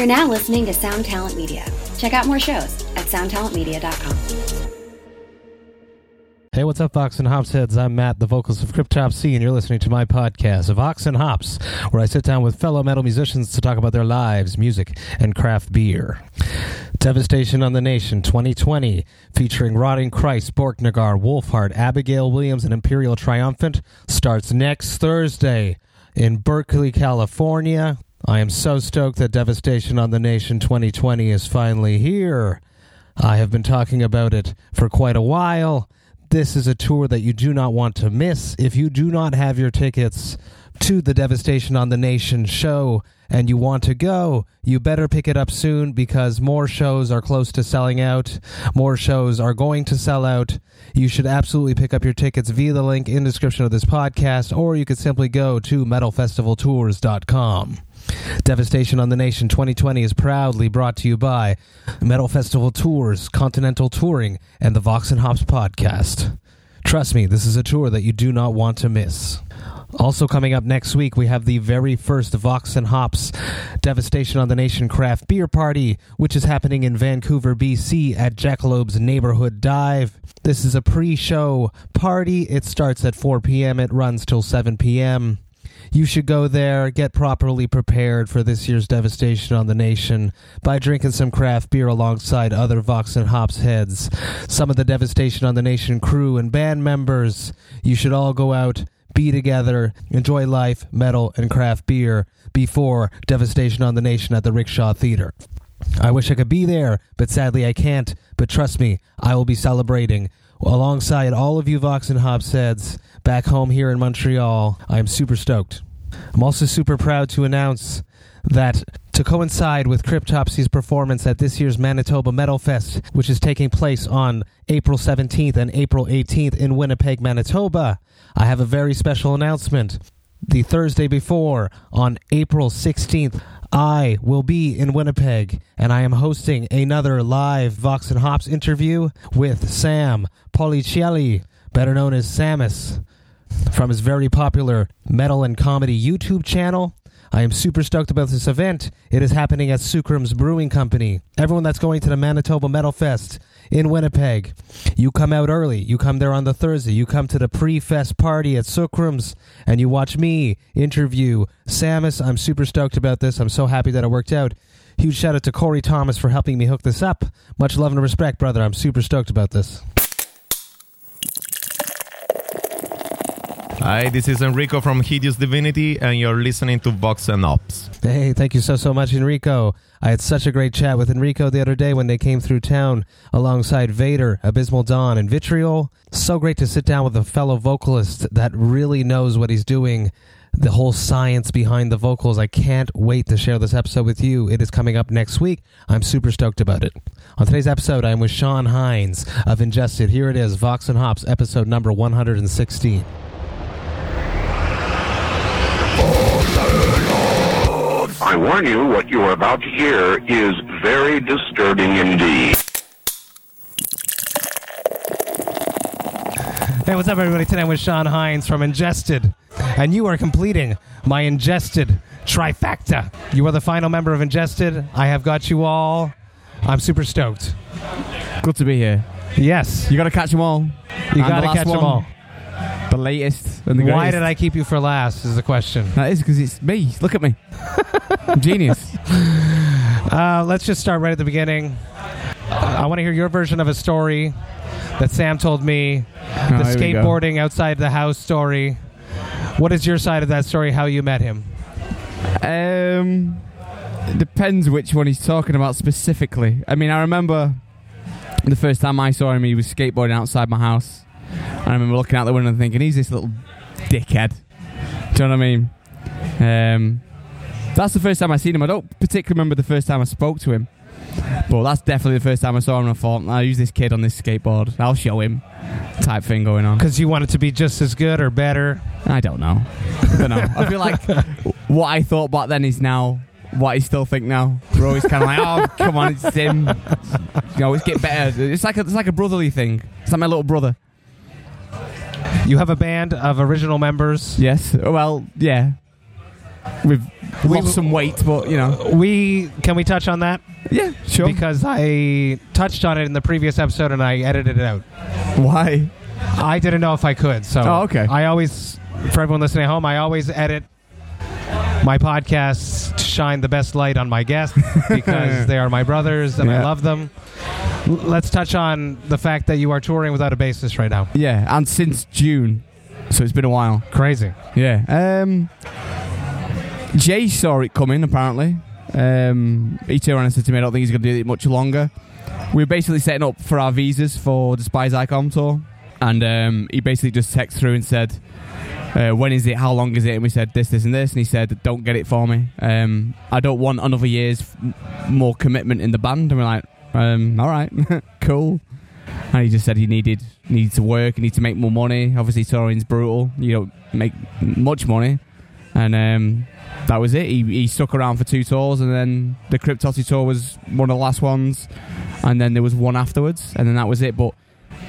You're now listening to Sound Talent Media. Check out more shows at soundtalentmedia.com. Hey, what's up, Vox and Hops heads? I'm Matt, the vocals of Cryptopsy, and you're listening to my podcast, Vox and Hops, where I sit down with fellow metal musicians to talk about their lives, music, and craft beer. Devastation on the Nation 2020, featuring Rotting Christ, Borknagar, Wolfheart, Abigail Williams, and Imperial Triumphant, starts next Thursday in Berkeley, California. I am so stoked that Devastation on the Nation 2020 is finally here. I have been talking about it for quite a while. This is a tour that you do not want to miss. If you do not have your tickets to the Devastation on the Nation show and you want to go, you better pick it up soon because more shows are close to selling out. More shows are going to sell out. You should absolutely pick up your tickets via the link in the description of this podcast, or you could simply go to metalfestivaltours.com. Devastation on the Nation 2020 is proudly brought to you by Metal Festival Tours, Continental Touring, and the Vox and Hops podcast. Trust me, this is a tour that you do not want to miss. Also coming up next week, we have the very first Vox and Hops Devastation on the Nation Craft Beer Party, which is happening in Vancouver, BC at Jackalope's Neighborhood Dive. This is a pre-show party. It starts at 4 p.m. It runs till 7 p.m. You should go there, get properly prepared for this year's devastation on the nation by drinking some craft beer alongside other Vox and Hops heads, some of the devastation on the nation crew and band members. You should all go out, be together, enjoy life, metal, and craft beer before devastation on the nation at the Rickshaw Theater. I wish I could be there, but sadly I can't. But trust me, I will be celebrating alongside all of you Vox and Hops heads back home here in Montreal. I am super stoked. I'm also super proud to announce that to coincide with Cryptopsy's performance at this year's Manitoba Metal Fest, which is taking place on April 17th and April 18th in Winnipeg, Manitoba, I have a very special announcement. The Thursday before, on April 16th, I will be in Winnipeg and I am hosting another live Vox and Hops interview with Sam Paulicelli, better known as Samus, from his very popular metal and comedy YouTube channel. I am super stoked about this event. It is happening at Sookram's Brewing Company. Everyone that's going to the Manitoba Metal Fest in Winnipeg, you come out early. You come there on the Thursday. You come to the pre-fest party at Sookram's and you watch me interview Samus. I'm super stoked about this. I'm so happy that it worked out. Huge shout out to Corey Thomas for helping me hook this up. Much love and respect, brother. I'm super stoked about this. Hi, this is Enrico from Hideous Divinity, and you're listening to Vox and Ops. Hey, thank you so, so much, Enrico. I had such a great chat with Enrico the other day when they came through town alongside Vader, Abysmal Dawn, and Vitriol. So great to sit down with a fellow vocalist that really knows what he's doing, the whole science behind the vocals. I can't wait to share this episode with you. It is coming up next week. I'm super stoked about it. On today's episode, I'm with Sean Hynes of Ingested. Here it is, Vox and Hops, episode number 116. I warn you, what you are about to hear is very disturbing indeed. Hey, what's up, everybody? Today I'm with Sean Hynes from Ingested, and you are completing my Ingested trifecta. You are the final member of Ingested. I have got you all. I'm super stoked. Good to be here. Yes, You got to catch them all. you And got to last catch them all. The latest and the Why did I keep you for last? Is the question. That is because it's me. Look at me. I'm genius. Uh, let's just start right at the beginning. I want to hear your version of a story that Sam told me. The Oh, go. skateboarding outside the house story. What is your side of that story? How you met him? Um, depends which one he's talking about specifically. I mean, I remember the first time I saw him, he was skateboarding outside my house. I remember looking out the window and thinking, he's this little dickhead. Do you know what I mean? Um, that's the first time I seen him. I don't particularly remember the first time I spoke to him. But that's definitely the first time I saw him and I thought, I'll use this kid on this skateboard. I'll show him. Type thing going on. Because you want it to be just as good or better. I don't know. I don't know. I feel like what I thought back then is now what I still think now. We're always kind of like, oh, come on, it's him. You know, it's get better. It's like a, it's like a brotherly thing. It's like my little brother. You have a band of original members. Yes. Well, yeah. we've We- lost some weight, but you know, We can we touch on that yeah, sure. because I touched on it in the previous episode and I edited it out. Why? I didn't know if I could. So Oh, okay. I always, for everyone listening at home, I always edit my podcasts to shine the best light on my guests because they are my brothers and I Yeah. love them. Let's touch on the fact that you are touring without a bassist right now. Yeah, and since June, so it's been a while. Crazy. Yeah. Um, Jay saw it coming, apparently. Um, he turned around and said to me, I don't think he's going to do it much longer. We were basically setting up for our visas for the Spies Icon tour. And um, he basically just texted through and said, uh, when is it? How long is it? And we said this, this, and this. And he said, don't get it for me. Um, I don't want another year's f- more commitment in the band. And we're like, um, all right, cool. And he just said he needed needed to work, he needed to make more money. Obviously, touring's brutal. You don't make much money, and um, that was it. He, he stuck around for two tours, and then the Cryptopsy tour was one of the last ones, and then there was one afterwards, and then that was it. But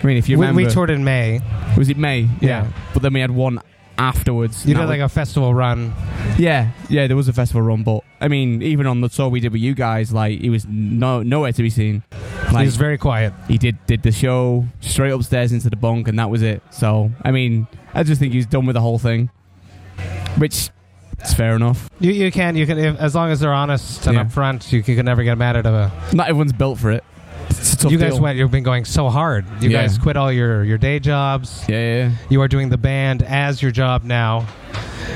I mean, if you remember, we toured in May. was it May? Yeah. But then we had one afterwards. You did like a festival run. yeah, yeah. There was a festival run, but I mean, even on the tour we did with you guys, like he was no nowhere to be seen. He was very quiet. he did did the show straight upstairs into the bunk, and that was it. So I mean, I just think he's done with the whole thing, which is fair enough. You, you can you can if, as long as they're honest and Yeah. upfront, you can, can never get mad at a. Not everyone's built for it. It's you guys deal. went. You've been going so hard. You Yeah. guys quit all your your day jobs. Yeah, yeah, You are doing the band as your job now.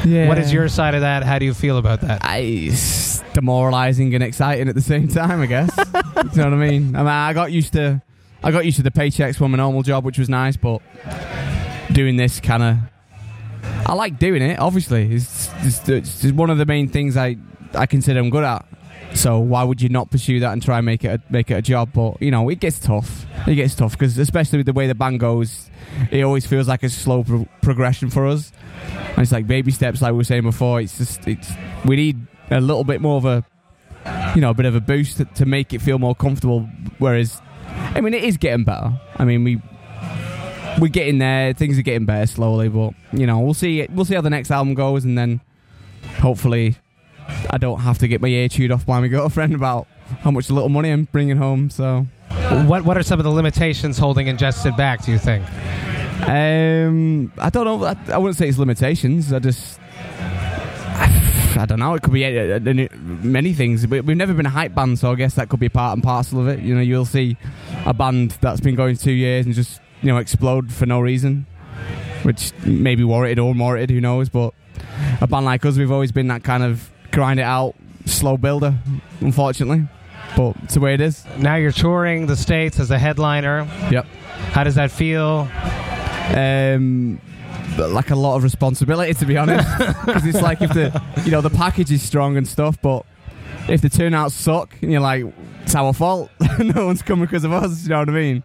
yeah. What is your side of that? How do you feel about that? I, it's demoralizing and exciting at the same time, I guess. you know what I mean? I mean, I got used to, I got used to the paychecks from my normal job, which was nice, but doing this kind of, I like doing it. Obviously, it's, it's, it's one of the main things I, I consider I'm good at. So why would you not pursue that and try and make it a, make it a job? But you know, it gets tough. It gets tough because especially with the way the band goes, it always feels like a slow pro- progression for us. And it's like baby steps, like we were saying before. It's just it's we need a little bit more of a you know a bit of a boost to, to make it feel more comfortable. Whereas, I mean, it is getting better. I mean, we we're getting there. Things are getting better slowly, but you know, we'll see. We'll see how the next album goes, and then hopefully, I don't have to get my ear chewed off by my girlfriend about how much little money I'm bringing home. So, What What are some of the limitations holding Ingested back? Do you think? um, I don't know. I, I wouldn't say it's limitations. I just. I don't know. It could be uh, many things. But we've never been a hype band, so I guess that could be part and parcel of it. You know, you'll see a band that's been going two years and just you know explode for no reason, which maybe warranted or warranted. Who knows? But a band like us, we've always been that kind of grind it out, slow builder. Unfortunately, but it's the way it is. Now you're touring the states as a headliner. Yep. How does that feel? um, like a lot of responsibility to be honest because it's like if the you know the package is strong and stuff but if the turnouts suck and you're like it's our fault no one's coming because of us you know what I mean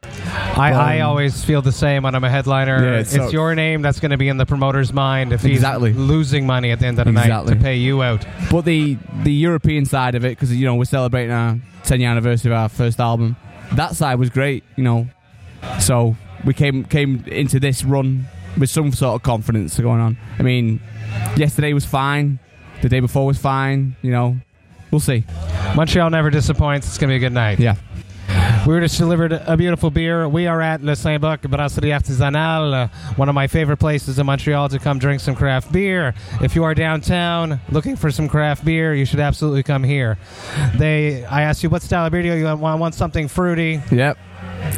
I, I Um, always feel the same when I'm a headliner. Yeah, it it's sucks. your name that's going to be in the promoter's mind if he's Exactly. losing money at the end of the Exactly. night to pay you out. but the the European side of it because you know we're celebrating our 10 year anniversary of our first album that side was great you know so we came came into this run with some sort of confidence going on I mean yesterday was fine the day before was fine you know we'll see Montreal never disappoints. It's going to be a good night. yeah We were just delivered a beautiful beer. We are at Le Saint-Bock Brasserie Artisanale, uh, one of my favorite places in Montreal to come drink some craft beer. If you are downtown looking for some craft beer, you should absolutely come here. They, I asked you what style of beer do you want? Want, want something fruity? Yep.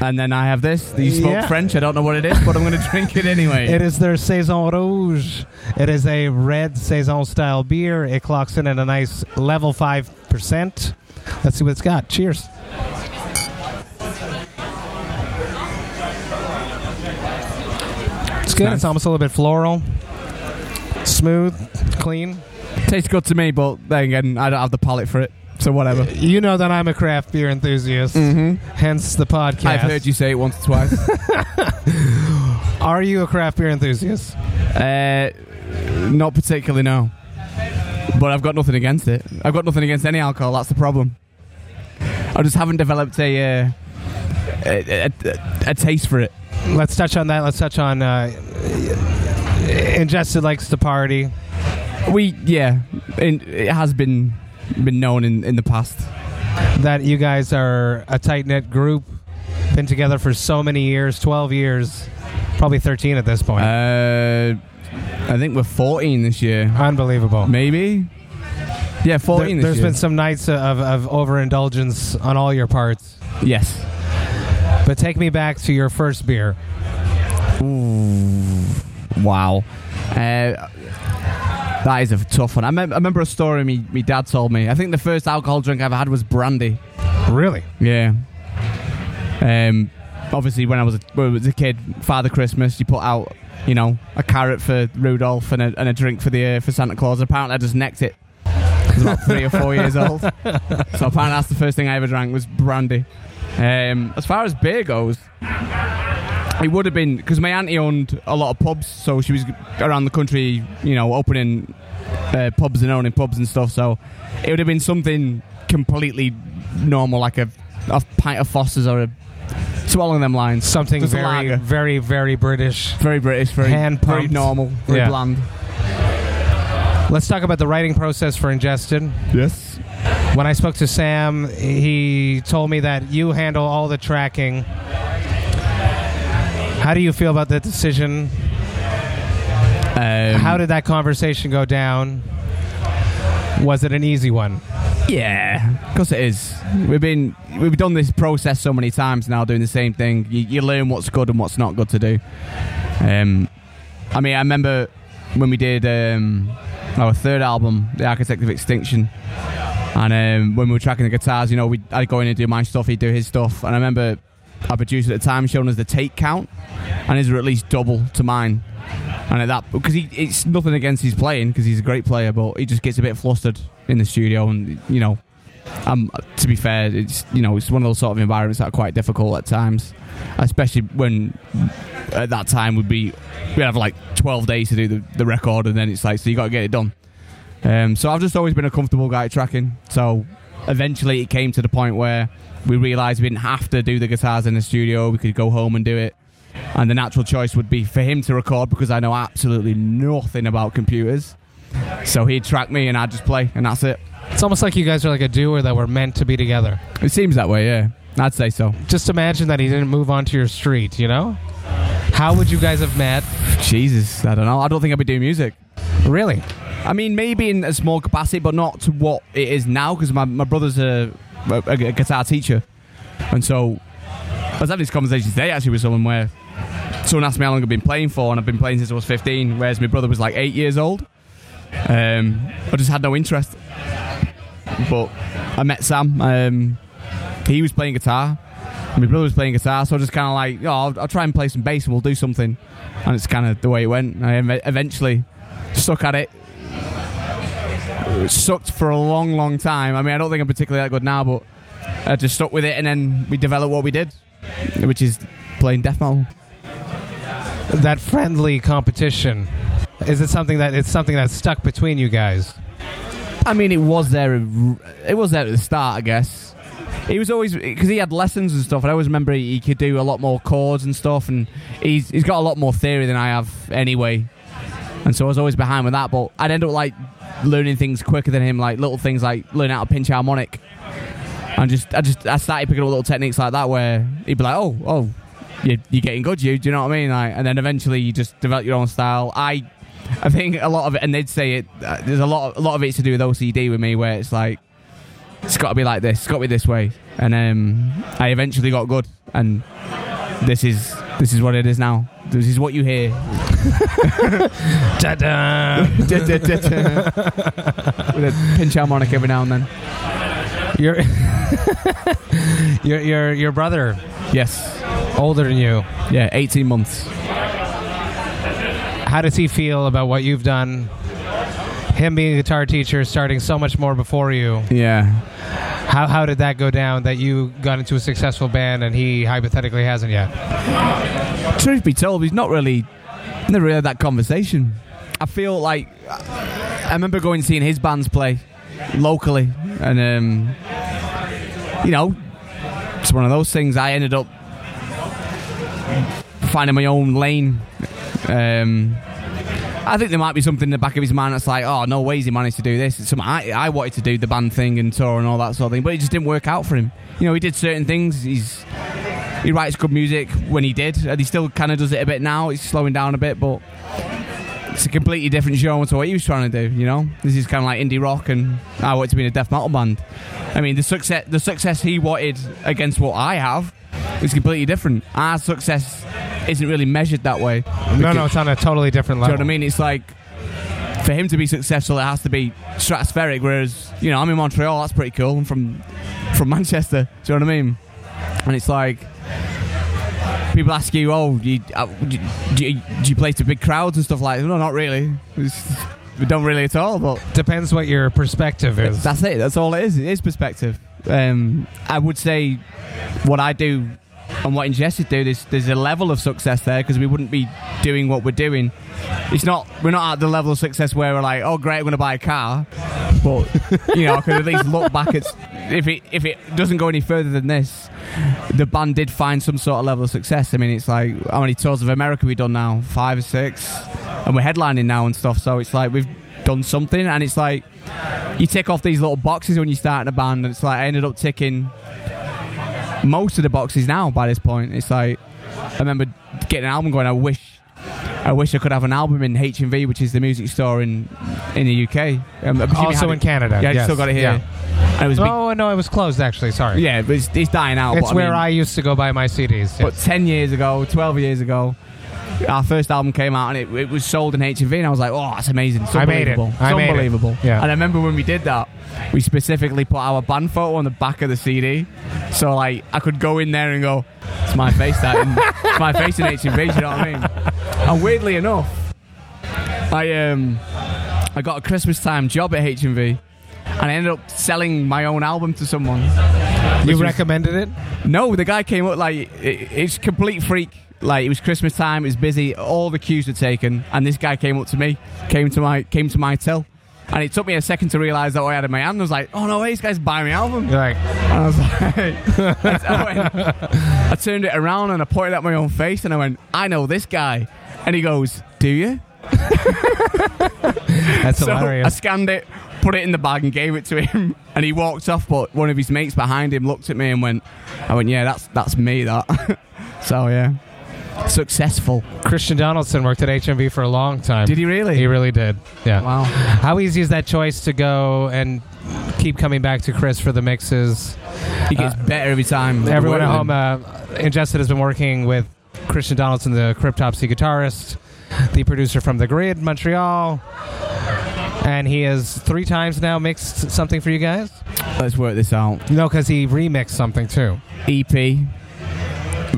And then I have this. You spoke Yeah. French. I don't know what it is, but I'm going to drink it anyway. It is their Saison Rouge. It is a red Saison style beer. It clocks in at a nice level 5%. Let's see what it's got. Cheers. It's good. nice. It's almost a little bit floral. Smooth, clean. Tastes good to me, but then again, I don't have the palate for it. So whatever. You know that I'm a craft beer enthusiast, Mm-hmm. hence the podcast. I've heard you say it once or twice. Are you a craft beer enthusiast? uh, not particularly, no. But I've got nothing against it. I've got nothing against any alcohol. That's the problem. I just haven't developed a uh, a, a, a taste for it. Let's touch on that. Let's touch on uh, Ingested likes to party. We yeah, it has been been known in, in the past. That you guys are a tight knit group, been together for so many years, twelve years, probably thirteen at this point. Uh, I think we're 14 this year. Unbelievable. Maybe. Yeah, 14 There, this has been some nights of, of overindulgence on all your parts. yes. But take me back to your first beer. Ooh, wow. Uh, that is a tough one. I, mem- I remember a story me, me dad told me. I think the first alcohol drink I ever had was brandy. Really? Yeah. Um, obviously, when I was a, when I was a kid, Father Christmas, you put out, you know, a carrot for Rudolph and a, and a drink for the uh, for Santa Claus. Apparently, I just necked it. I was about three or four years old. So apparently, that's the first thing I ever drank was brandy. Um, as far as beer goes, it would have been because my auntie owned a lot of pubs, so she was around the country, you know, opening uh, pubs and owning pubs and stuff. So it would have been something completely normal, like a, a pint of Foster's or a swallowing them lines. Something Just very, very, very British. very British, very Hand very normal, very Yeah. bland. Let's talk about the writing process for Ingested. Yes. When I spoke to Sam, he told me that you handle all the tracking. How do you feel about that decision? Um, How did that conversation go down? Was it an easy one? Yeah, of course it is. We've been we've done this process so many times now, doing the same thing. You, you learn what's good and what's not good to do. Um, I mean, I remember when we did um, our third album, The Architect of Extinction, and um, when we were tracking the guitars, you know, we I'd go in and do my stuff, he'd do his stuff, and I remember our producer at the time shown us the take count, and his were at least double to mine. And at that, because it's nothing against his playing, because he's a great player, but he just gets a bit flustered in the studio, and you know, um, to be fair, it's you know, it's one of those sort of environments that are quite difficult at times, especially when at that time would be we'd have like twelve days to do the, the record, and then it's like so you got to get it done. Um, so I've just always been a comfortable guy tracking. So eventually it came to the point where we realised we didn't have to do the guitars in the studio; we could go home and do it. And the natural choice would be for him to record because I know absolutely nothing about computers. So he'd track me and I'd just play, and that's it. It's almost like you guys are like a duo that were meant to be together. It seems that way, yeah. I'd say so. Just imagine that he didn't move onto your street, you know? How would you guys have met? Jesus, I don't know. I don't think I'd be doing music. Really? I mean, maybe in a small capacity, but not to what it is now. Because my, my brother's a, a, a guitar teacher, and so I was having this conversation today actually with someone where someone asked me how long I've been playing for, and I've been playing since I was 15, whereas my brother was like eight years old. Um, I just had no interest. But I met Sam. Um, he was playing guitar. and My brother was playing guitar, so I just kind of like, oh, I'll, I'll try and play some bass and we'll do something. And it's kind of the way it went. I ev- eventually stuck at it. Sucked for a long, long time. I mean, I don't think I'm particularly that good now, but I just stuck with it, and then we developed what we did, which is playing death metal. That friendly competition. Is it something that it's something that's stuck between you guys? I mean, it was there. It was there at the start, I guess. He was always because he had lessons and stuff. And I always remember he could do a lot more chords and stuff, and he's he's got a lot more theory than I have anyway. And so I was always behind with that. But I'd end up like learning things quicker than him, like little things like learning how to pinch harmonic. And just I just I started picking up little techniques like that where he'd be like, oh oh, you're, you're getting good, you. Do you know what I mean? Like, and then eventually you just develop your own style. I I think a lot of it, and they'd say it. Uh, there's a lot, of, a lot of it's to do with OCD with me, where it's like it's got to be like this, it's got to be this way, and um, I eventually got good, and this is this is what it is now. This is what you hear. Da, da. with a pinch harmonic every now and then. your, your your your brother, Yes, older than you. yeah, 18 months. How does he feel about what you've done? Him being a guitar teacher, starting so much more before you. Yeah, How how did that go down? That you got into a successful band and he hypothetically hasn't yet. truth be told, he's not really never really had that conversation. I feel like I remember going and seeing his bands play locally, and um, you know, it's one of those things. I ended up finding my own lane. Um, I think there might be something in the back of his mind that's like, oh, no ways he managed to do this. It's something I, I wanted to do the band thing and tour and all that sort of thing, but it just didn't work out for him. You know, he did certain things. He's he writes good music when he did, and he still kind of does it a bit now. He's slowing down a bit, but it's a completely different genre to what he was trying to do. You know, this is kind of like indie rock, and I wanted to be in a death metal band. I mean, the success the success he wanted against what I have is completely different. Our success isn't really measured that way. No, no, it's on a totally different level. Do you know what I mean? It's like for him to be successful, it has to be stratospheric. Whereas you know, I'm in Montreal. That's pretty cool. I'm from from Manchester. Do you know what I mean? And it's like people ask you, "Oh, you, uh, do, do, you, do you play to big crowds and stuff like?" that? No, not really. It's, we don't really at all. But Depends what your perspective is. that's it. That's all it is. It is perspective. Um, I would say what I do and what Ingested do, there's, there's a level of success there because we wouldn't be doing what we're doing. It's not we're not at the level of success where we're like, oh great, I'm going to buy a car, but you know, I could at least look back at if it if it doesn't go any further than this, the band did find some sort of level of success. I mean, it's like how many tours of America we done now? Five or six, and we're headlining now and stuff. So it's like we've done something, and it's like you tick off these little boxes when you start in a band, and it's like I ended up ticking most of the boxes now. By this point, it's like I remember getting an album going. I wish. I wish I could have an album in HMV, which is the music store in in the UK. Um, Also in it- Canada, Yeah, I yes. still got it here. Yeah. It was big- Oh no, it was closed actually. Sorry. yeah, but it's, it's dying out. it's where mean- I used to go buy my CDs. But 10 years ago, 12 years ago, our first album came out and it, it was sold in HMV, and I was like, oh, that's amazing. It's I made it. unbelievable. It's I made it. Yeah. And I remember when we did that, we specifically put our band photo on the back of the CD. So, like, I could go in there and go, it's my face that in, it's my face in HMV, you know what I mean? And weirdly enough, I um I got a Christmas time job at HMV. And I ended up selling my own album to someone. you which was- recommended it? no, the guy came up like it, it's complete freak. Like it was Christmas time, it was busy, all the queues were taken, and this guy came up to me, came to my came to my till, and it took me a second to realise that what I had in my hand. I was like, "Oh no, way, this guy's buying my album." You're like, And I was like, I, I turned it around and I pointed at my own face, and I went, "I know this guy," and he goes, "Do you?" that's So I scanned it, put it in the bag, and gave it to him. And he walked off, but one of his mates behind him looked at me and went, "I went, yeah, that's that's me, that." so yeah, successful. Christian Donaldson worked at HMV for a long time. Did he really? He really did. Yeah. Wow. How easy is that choice to go and keep coming back to Chris for the mixes? He gets better every time. Everyone at home, with uh, Ingested has been working with Christian Donaldson, the Cryptopsy guitarist, the producer from The Grid, Montreal. And he has three times now mixed something for you guys? Let's work this out. No, because he remixed something too. EP.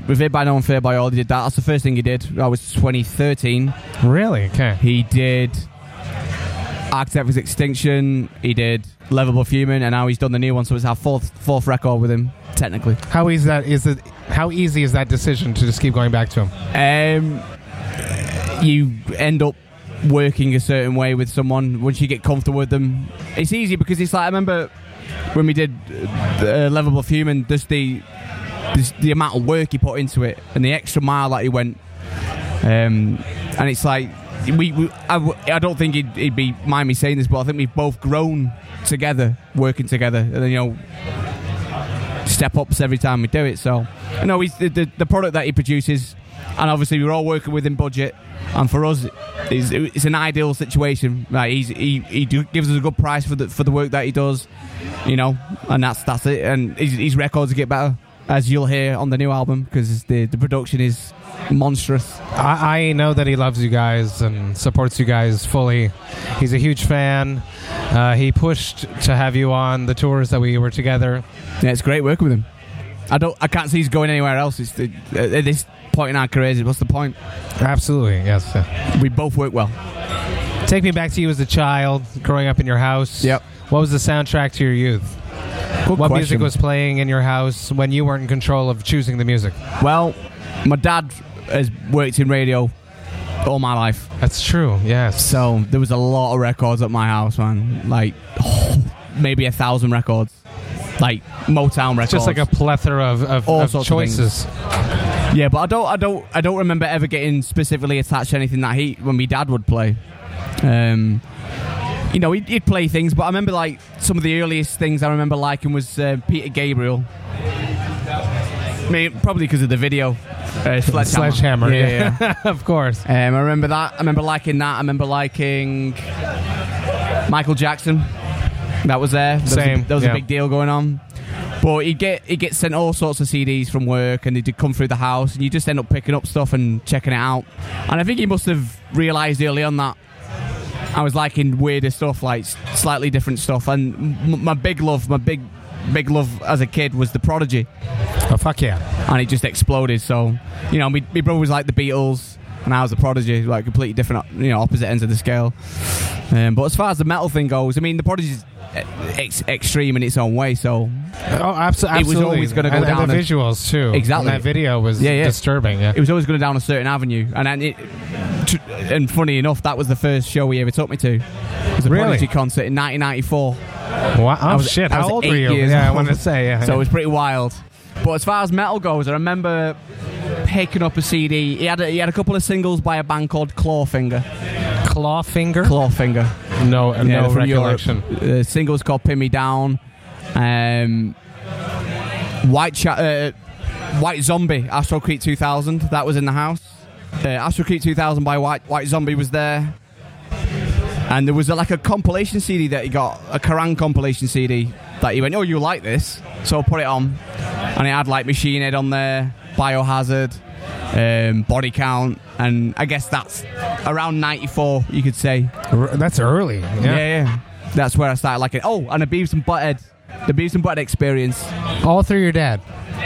Revered by No One, Feared by All. He did that. That's the first thing he did. That was 2013. Really? Okay. He did Architect was Extinction. He did Level Above Human, and now he's done the new one. So it's our fourth fourth record with him, technically. How easy that is it? How easy is that decision to just keep going back to him? Um, you end up working a certain way with someone once you get comfortable with them. It's easy because it's like I remember when we did uh, Level Above Human, just the the amount of work he put into it and the extra mile that he went. Um, and it's like we, we don't think he'd, he'd be mind me saying this, but I think we've both grown together, working together, and then, you know step ups every time we do it. So, you know, he's the, the, the product that he produces, and obviously we're all working within budget. And for us, it's, it's an ideal situation. Like he he gives us a good price for the for the work that he does, you know, and that's that's it. And his, his records get better, as you'll hear on the new album, because the the production is monstrous. I, I know that he loves you guys and supports you guys fully. He's a huge fan. Uh, he pushed to have you on the tours that we were together. Yeah, it's great working with him. I don't, I can't see he's going anywhere else. It's the, at this point in our careers, what's the point? Absolutely, yes. We both work well. Take me back to you as a child, growing up in your house. Yep. What was the soundtrack to your youth? Good what question. music was playing in your house when you weren't in control of choosing the music? Well, my dad has worked in radio all my life, That's true. Yes. so there was a lot of records at my house, man. Like maybe a thousand records, like Motown records. just like a plethora of, of, All of sorts of choices. Yeah, but I don't, I don't, I don't remember ever getting specifically attached to anything that he when my dad would play. Um, you know, he'd, he'd play things, but I remember like some of the earliest things I remember liking was uh, Peter Gabriel. I mean, probably because of the video. Uh, Sledgehammer. Sledgehammer, yeah. yeah. of course. Um, I remember that. I remember liking that. I remember liking Michael Jackson. That was there. There was a- Same, there was yeah. a big deal going on. But he'd get he'd get sent all sorts of CDs from work, and they'd come through the house, and you just end up picking up stuff and checking it out. And I think he must have realised early on that I was liking weirder stuff, like slightly different stuff. And m- my big love, my big big love as a kid was the Prodigy Oh fuck yeah! and it just exploded. So, you know, my, my brother was like the Beatles, and I was a Prodigy, like completely different, you know, opposite ends of the scale. Um, but as far as the metal thing goes, I mean, the Prodigy's ex- extreme in its own way. So, Oh, abso- absolutely. It was always gonna go and, down And the visuals too. Exactly. And that video was Yeah, yeah. disturbing. Yeah. it was always going down a certain avenue. And then it, tr- and funny enough, that was the first show he ever took me to. It was a Really? Prodigy concert in 1994. Wow. Oh was- shit! I How was old eight were you? yeah, I want to say. Yeah. So it was pretty wild. But as far as metal goes, I remember picking up a CD. He had a, he had a couple of singles by a band called Clawfinger. Clawfinger. Clawfinger. no, Yeah, no from recollection. Europe. The single's called "Pin Me Down." Um, White Cha- uh, White Zombie, Astro Creep 2000. That was in the house. Uh, Astro Creep 2000 by White White Zombie was there. And there was a, like a compilation CD that he got, a Kerrang compilation CD that he went, "Oh, you like this?" So I put it on, and it had like Machine Head on there, Biohazard, um, Body Count, and I guess that's around '94, you could say. That's early. Yeah, Yeah. yeah. That's where I started liking. Oh, and a Beavis and Butthead, the Beavis and Butthead experience. All through your dad.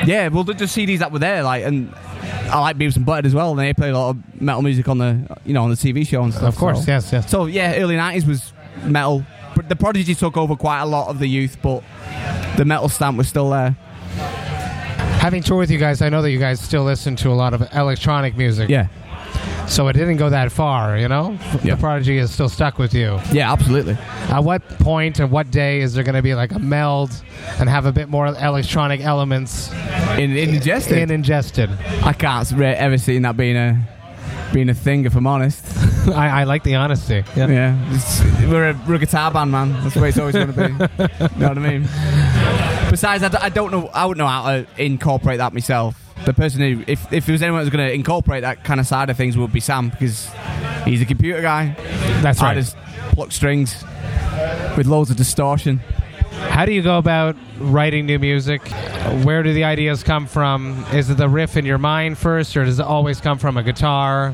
Yeah, well, they're just CDs that were there, like, and I like Beavis and Butthead as well. And they played a lot of metal music on the, you know, on the TV show and stuff. Of course. so. Yes. Yes. So yeah, early '90s was metal. But The Prodigy took over quite a lot of the youth, but the metal stamp was still there. Having toured with you guys, I know that you guys still listen to a lot of electronic music. Yeah, So it didn't go that far, you know? Yeah. The Prodigy is still stuck with you. yeah, absolutely. At what point and what day is there going to be like a meld and have a bit more electronic elements In, in ingested, in ingested? I can't ever see that being a being a thing. If I'm honest. I, I like the honesty. Yeah. Yeah, we're, a, we're a guitar band, man. That's the way it's always going to be. you know what I mean? Besides, I, d- I don't know. I wouldn't know how to incorporate that myself. The person who, if, if there was anyone who's going to incorporate that kind of side of things, would be Sam because he's a computer guy. That's I right. just pluck strings with loads of distortion. How do you go about writing new music? Where do the ideas come from? Is it the riff in your mind first, or does it always come from a guitar?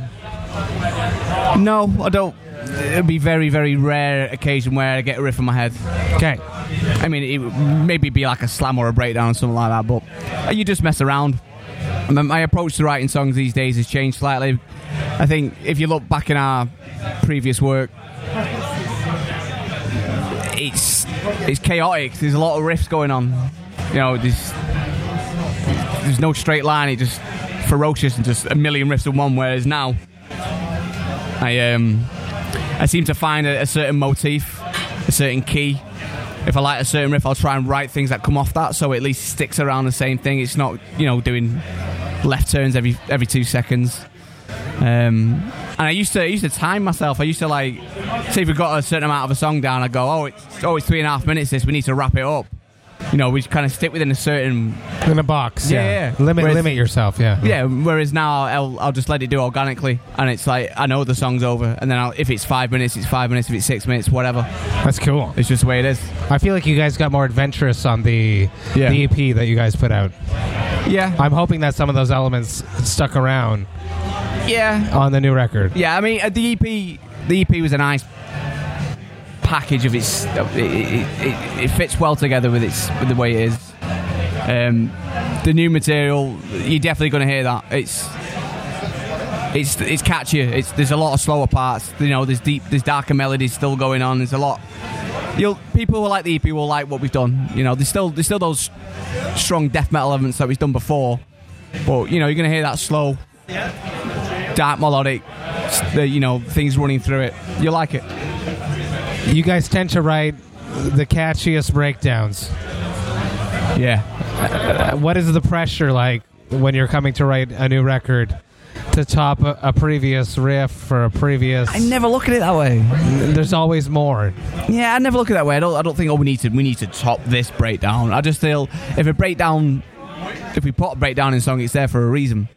No, I don't. It'd be very, very rare occasion where I get a riff in my head. Okay. I mean, it would maybe be like a slam or a breakdown or something like that, but uh, you just mess around. My approach to writing songs these days has changed slightly. I think if you look back in our previous work, it's it's chaotic. There's a lot of riffs going on. You know, there's there's no straight line. It's just ferocious and just a million riffs in one. Whereas now, I um I seem to find a, a certain motif, a certain key. If I like a certain riff, I'll try and write things that come off that, so it at least sticks around the same thing. It's not, you know, doing left turns every every two seconds. Um, and I used to I used to time myself. I used to like say if we got a certain amount of a song down, I go, oh, it's oh, it's three and a half minutes. This we need to wrap it up. You know, we kind of stick within a certain In a box. Yeah, Yeah. yeah. Limit Whereas- limit yourself. Yeah. yeah. Whereas now I'll, I'll just let it do organically, and it's like I know the song's over, and then I'll, if it's five minutes, it's five minutes. If it's six minutes, whatever. That's cool. It's just the way it is. I feel like you guys got more adventurous on the Yeah. the EP that you guys put out. Yeah, I'm hoping that some of those elements stuck around yeah, on the new record. yeah. I mean, uh, the EP, the EP was a nice package of its. It, it, it, it fits well together with its with the way it is. Um, the new material, you're definitely going to hear that. It's it's it's catchier. It's there's a lot of slower parts. You know, there's deep, there's darker melodies still going on. There's a lot. You'll people who like the EP will like what we've done. You know, there's still there's still those strong death metal elements that we've done before, but you know, you're going to hear that slow, dark melodic. You know, things running through it. You like it. You guys tend to write the catchiest breakdowns. Yeah. Uh, what is the pressure like when you're coming to write a new record to top a, a previous riff for a previous. I never look at it that way. There's always more. Yeah, I never look at it that way. I don't. I don't think. Oh, we need to. We need to top this breakdown. I just feel if a breakdown, if we put a breakdown in song, it's there for a reason.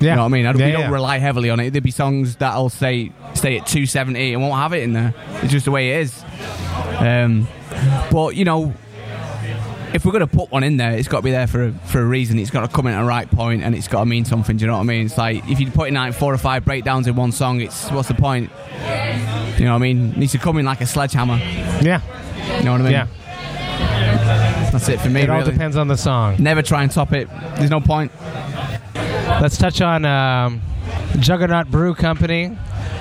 Yeah, You know what I mean? I don't, Yeah, we don't yeah. rely heavily on it. There'd be songs that'll say stay at 270 and won't have it in there. It's just the way it is. Um, but you know, if we're gonna put one in there, it's got to be there for a, for a reason. It's got to come in at a right point, and it's got to mean something. Do you know what I mean? It's like if you put in like four or five breakdowns in one song, it's what's the point? You know what I mean? It needs to come in like a sledgehammer. Yeah, You know what I mean? yeah. That's it for me. It all really. depends on the song. Never try and top it. There's no point. Let's touch on um, Juggernaut Brew Company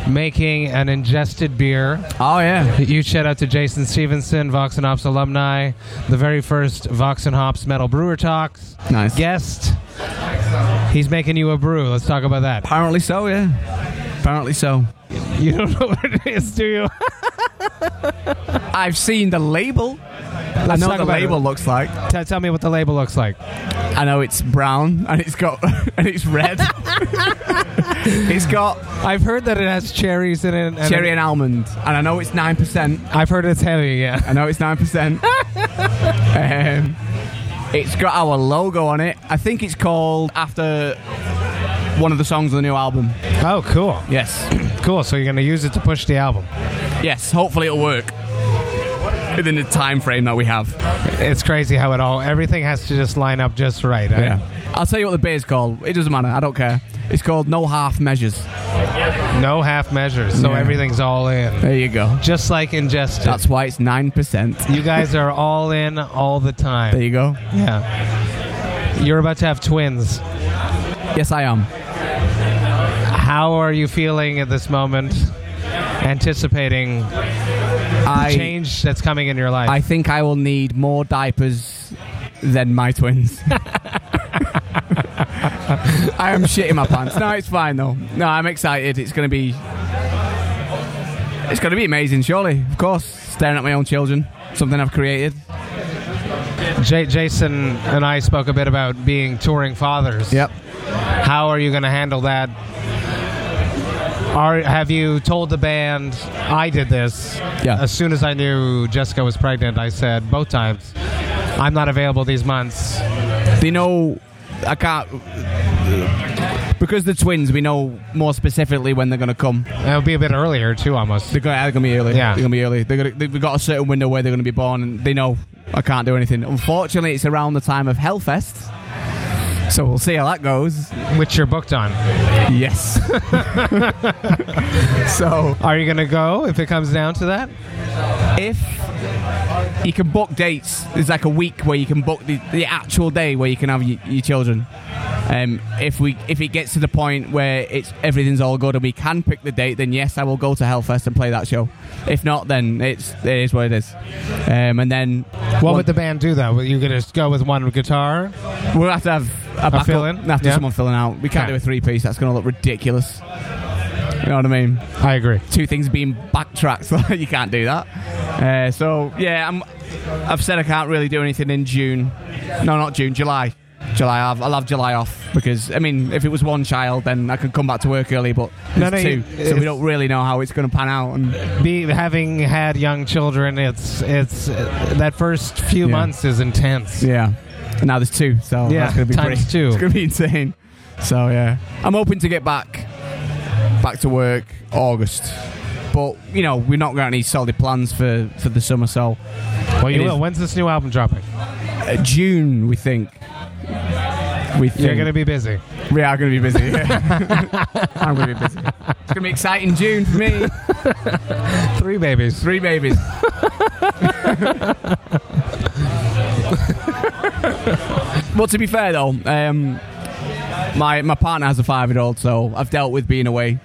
making an ingested beer. Oh yeah. Huge shout out to Jason Stevenson, Vox and Hops alumni, the very first Vox and Hops Metal Brewer Talks Nice. guest. He's making you a brew. Let's talk about that. Apparently so. Yeah. Apparently so. You don't know what it is, do you? I've seen the label. I know what the label it. looks like. T- tell me what the label looks like. I know it's brown and it's got and it's red. it's got I've heard that it has cherries in it. And cherry and almond, and I know it's nine percent. I've heard it's heavy. Yeah. I know it's nine percent. um, it's got our logo on it. I think it's called after one of the songs on the new album. Oh, cool. Yes, Cool. So you're gonna use it to push the album. yes. Hopefully it'll work within the time frame that we have. It's crazy how it all everything has to just line up just right. eh? I'll tell you what the beer's called. It doesn't matter. I don't care. It's called No Half Measures. No half measures. So Yeah. everything's all in. There you go. Just like ingested. That's why it's nine percent. you guys are all in all the time. There you go. Yeah. You're about to have twins. Yes, I am. How are you feeling at this moment? Anticipating I change that's coming in your life. I think I will need more diapers than my twins. I am shitting my pants. No, it's fine though. No, I'm excited. It's going to be. It's going to be amazing, surely. Of course, staring at my own children, something I've created. J- Jason and I spoke a bit about being touring fathers. Yep. How are you going to handle that? Are, have you told the band I did this? Yeah. As soon as I knew Jessica was pregnant, I said both times, I'm not available these months. They know I can't because the twins. We know more specifically when they're going to come. It'll be a bit earlier too, almost. They're going to be early. Yeah. they're going to be early. They're gonna, they've got a certain window where they're going to be born, and they know I can't do anything. Unfortunately, it's around the time of Hellfest, so we'll see how that goes. Which you're booked on. Yes. so Are you going to go if it comes down to that? if you can book dates, there's like a week where you can book the, the actual day where you can have your, your children. Um, if we if it gets to the point where it's everything's all good and we can pick the date, then yes, I will go to Hellfest and play that show. If not, then it's it is what it is. Um, and then What would the band do though? Will you going to go with one guitar? we'll have to have a backup fill-in? after Yeah. someone filling out. We can't do a three piece. That's going to look ridiculous. You know what I mean? I agree. two things being backtracked. So you can't do that. Uh, so yeah, I'm, I've said I can't really do anything in June. No, not June. July. July. I'll, I'll have July off because I mean, if it was one child, then I could come back to work early. But No, no, two, so we don't really know how it's going to pan out. And Be, having had young children, it's it's uh, that first few Yeah. months is intense. yeah, and now there's two, so Yeah, that's going to be times pretty, two. It's going to be insane. So yeah, I'm hoping to get back back to work August. But you know, we're not got any solid plans for, for the summer, so Well, you will. When's this new album dropping? uh, June we think. We think You're going to be busy. We are going to be busy. I'm going to be busy. It's going to be exciting June for me. Three babies. Three babies. well, to be fair though, um, my my partner has a five year old, so I've dealt with being away.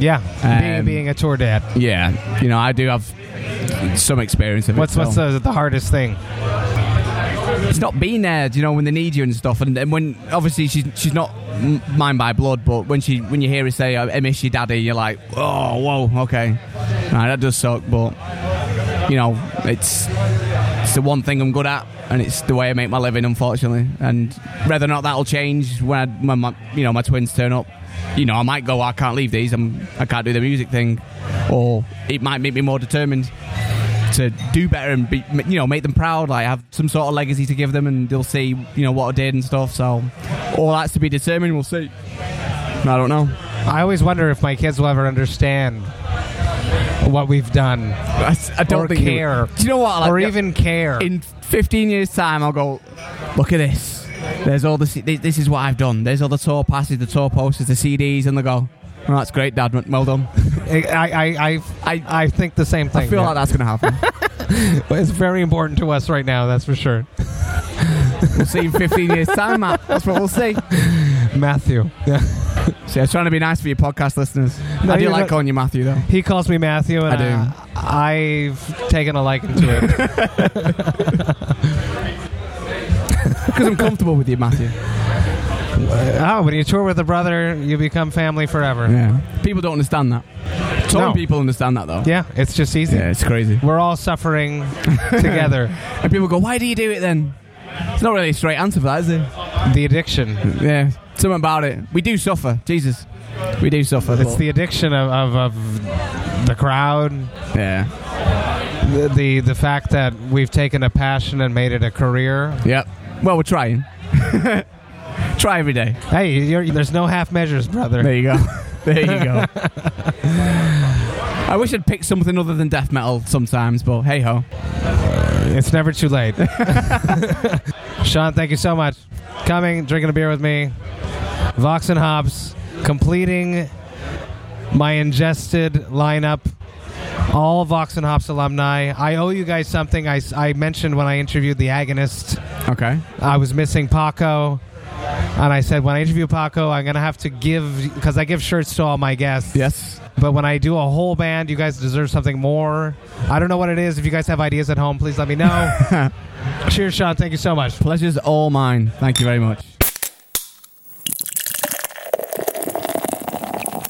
Yeah, being, Um, being a tour dad. Yeah, you know I do have some experience of it. What's what's so- the, the hardest thing? It's not being there, you know, when they need you and stuff. And, and when obviously she's she's not mine by blood, but when she when you hear her say "I miss your daddy," you're like, oh, whoa, okay, right, that does suck. But you know, it's it's the one thing I'm good at, and it's the way I make my living, unfortunately. And whether or not that'll change when, I, when my, you know my twins turn up, you know, I might go, oh, I can't leave these, I'm, I can't do the music thing, or it might make me more determined to do better and be, you know, make them proud. Like have some sort of legacy to give them, and they'll see, you know, what I did and stuff. So all that's to be determined. We'll see. I don't know. I always wonder if my kids will ever understand what we've done, I, I don't or think care. Do you know what? Like, or even care. in 15 years' time, I'll go, look at this. There's all This this is what I've done. There's all the tour passes, the tour posters, the CDs, and they go, oh, that's great, Dad. Well done. I, I, I, I, I think the same thing. I feel yeah. like that's going to happen. But it's very important to us right now. That's for sure. we'll see in 15 years' time, Matt. That's what we'll see. Matthew. Yeah. See, I was trying to be nice for your podcast listeners. No, I do like not- calling you Matthew, though. He calls me Matthew, and I do. uh, I've taken a liking to it. Because I'm comfortable with you, Matthew. Uh, oh, when you tour with a brother, you become family forever. Yeah. People don't understand that. Some No. people understand that, though. Yeah, it's just easy. Yeah, it's crazy. We're all suffering together. And people go, why do you do it then? It's not really a straight answer for that, is it? The addiction. Yeah. Something about it. We do suffer. Jesus. We do suffer. It's the addiction of, of, of the crowd. Yeah. The, the the fact that we've taken a passion and made it a career. Yep. Well, we're trying. Try every day. Hey, you're, there's no half measures, brother. There you go. there you go. I wish I'd picked something other than death metal sometimes, but hey ho. It's never too late. Sean, thank you so much. Coming, drinking a beer with me. Vox and Hops, completing my ingested lineup. All Vox and Hops alumni. I owe you guys something. I, I mentioned when I interviewed the agonist. Okay. I was missing Paco. And I said, when I interview Paco, I'm going to have to give, because I give shirts to all my guests. Yes. But when I do a whole band, you guys deserve something more. I don't know what it is. If you guys have ideas at home, please let me know. Cheers, Sean. Thank you so much. Pleasure's all mine. Thank you very much.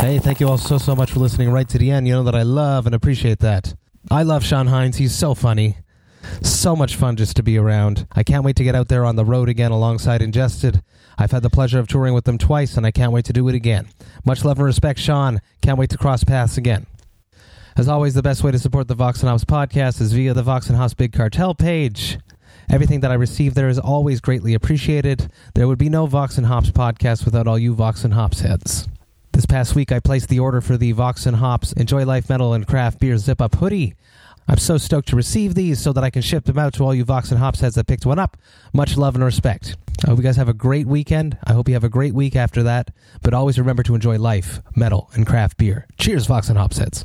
Hey, thank you all so, so much for listening right to the end. You know that I love and appreciate that. I love Sean Hynes. He's so funny. So much fun just to be around. I can't wait to get out there on the road again alongside Ingested. I've had the pleasure of touring with them twice, and I can't wait to do it again. Much love and respect, Sean. Can't wait to cross paths again. As always, the best way to support the Vox and Hops podcast is via the Vox and Hops Big Cartel page. Everything that I receive there is always greatly appreciated. There would be no Vox and Hops podcast without all you Vox and Hops heads. This past week, I placed the order for the Vox and Hops Enjoy Life Metal and Craft Beer Zip Up hoodie. I'm so stoked to receive these so that I can ship them out to all you Vox and Hops heads that picked one up. Much love and respect. I hope you guys have a great weekend. I hope you have a great week after that. But always remember to enjoy life, metal, and craft beer. Cheers, Vox and Hops heads.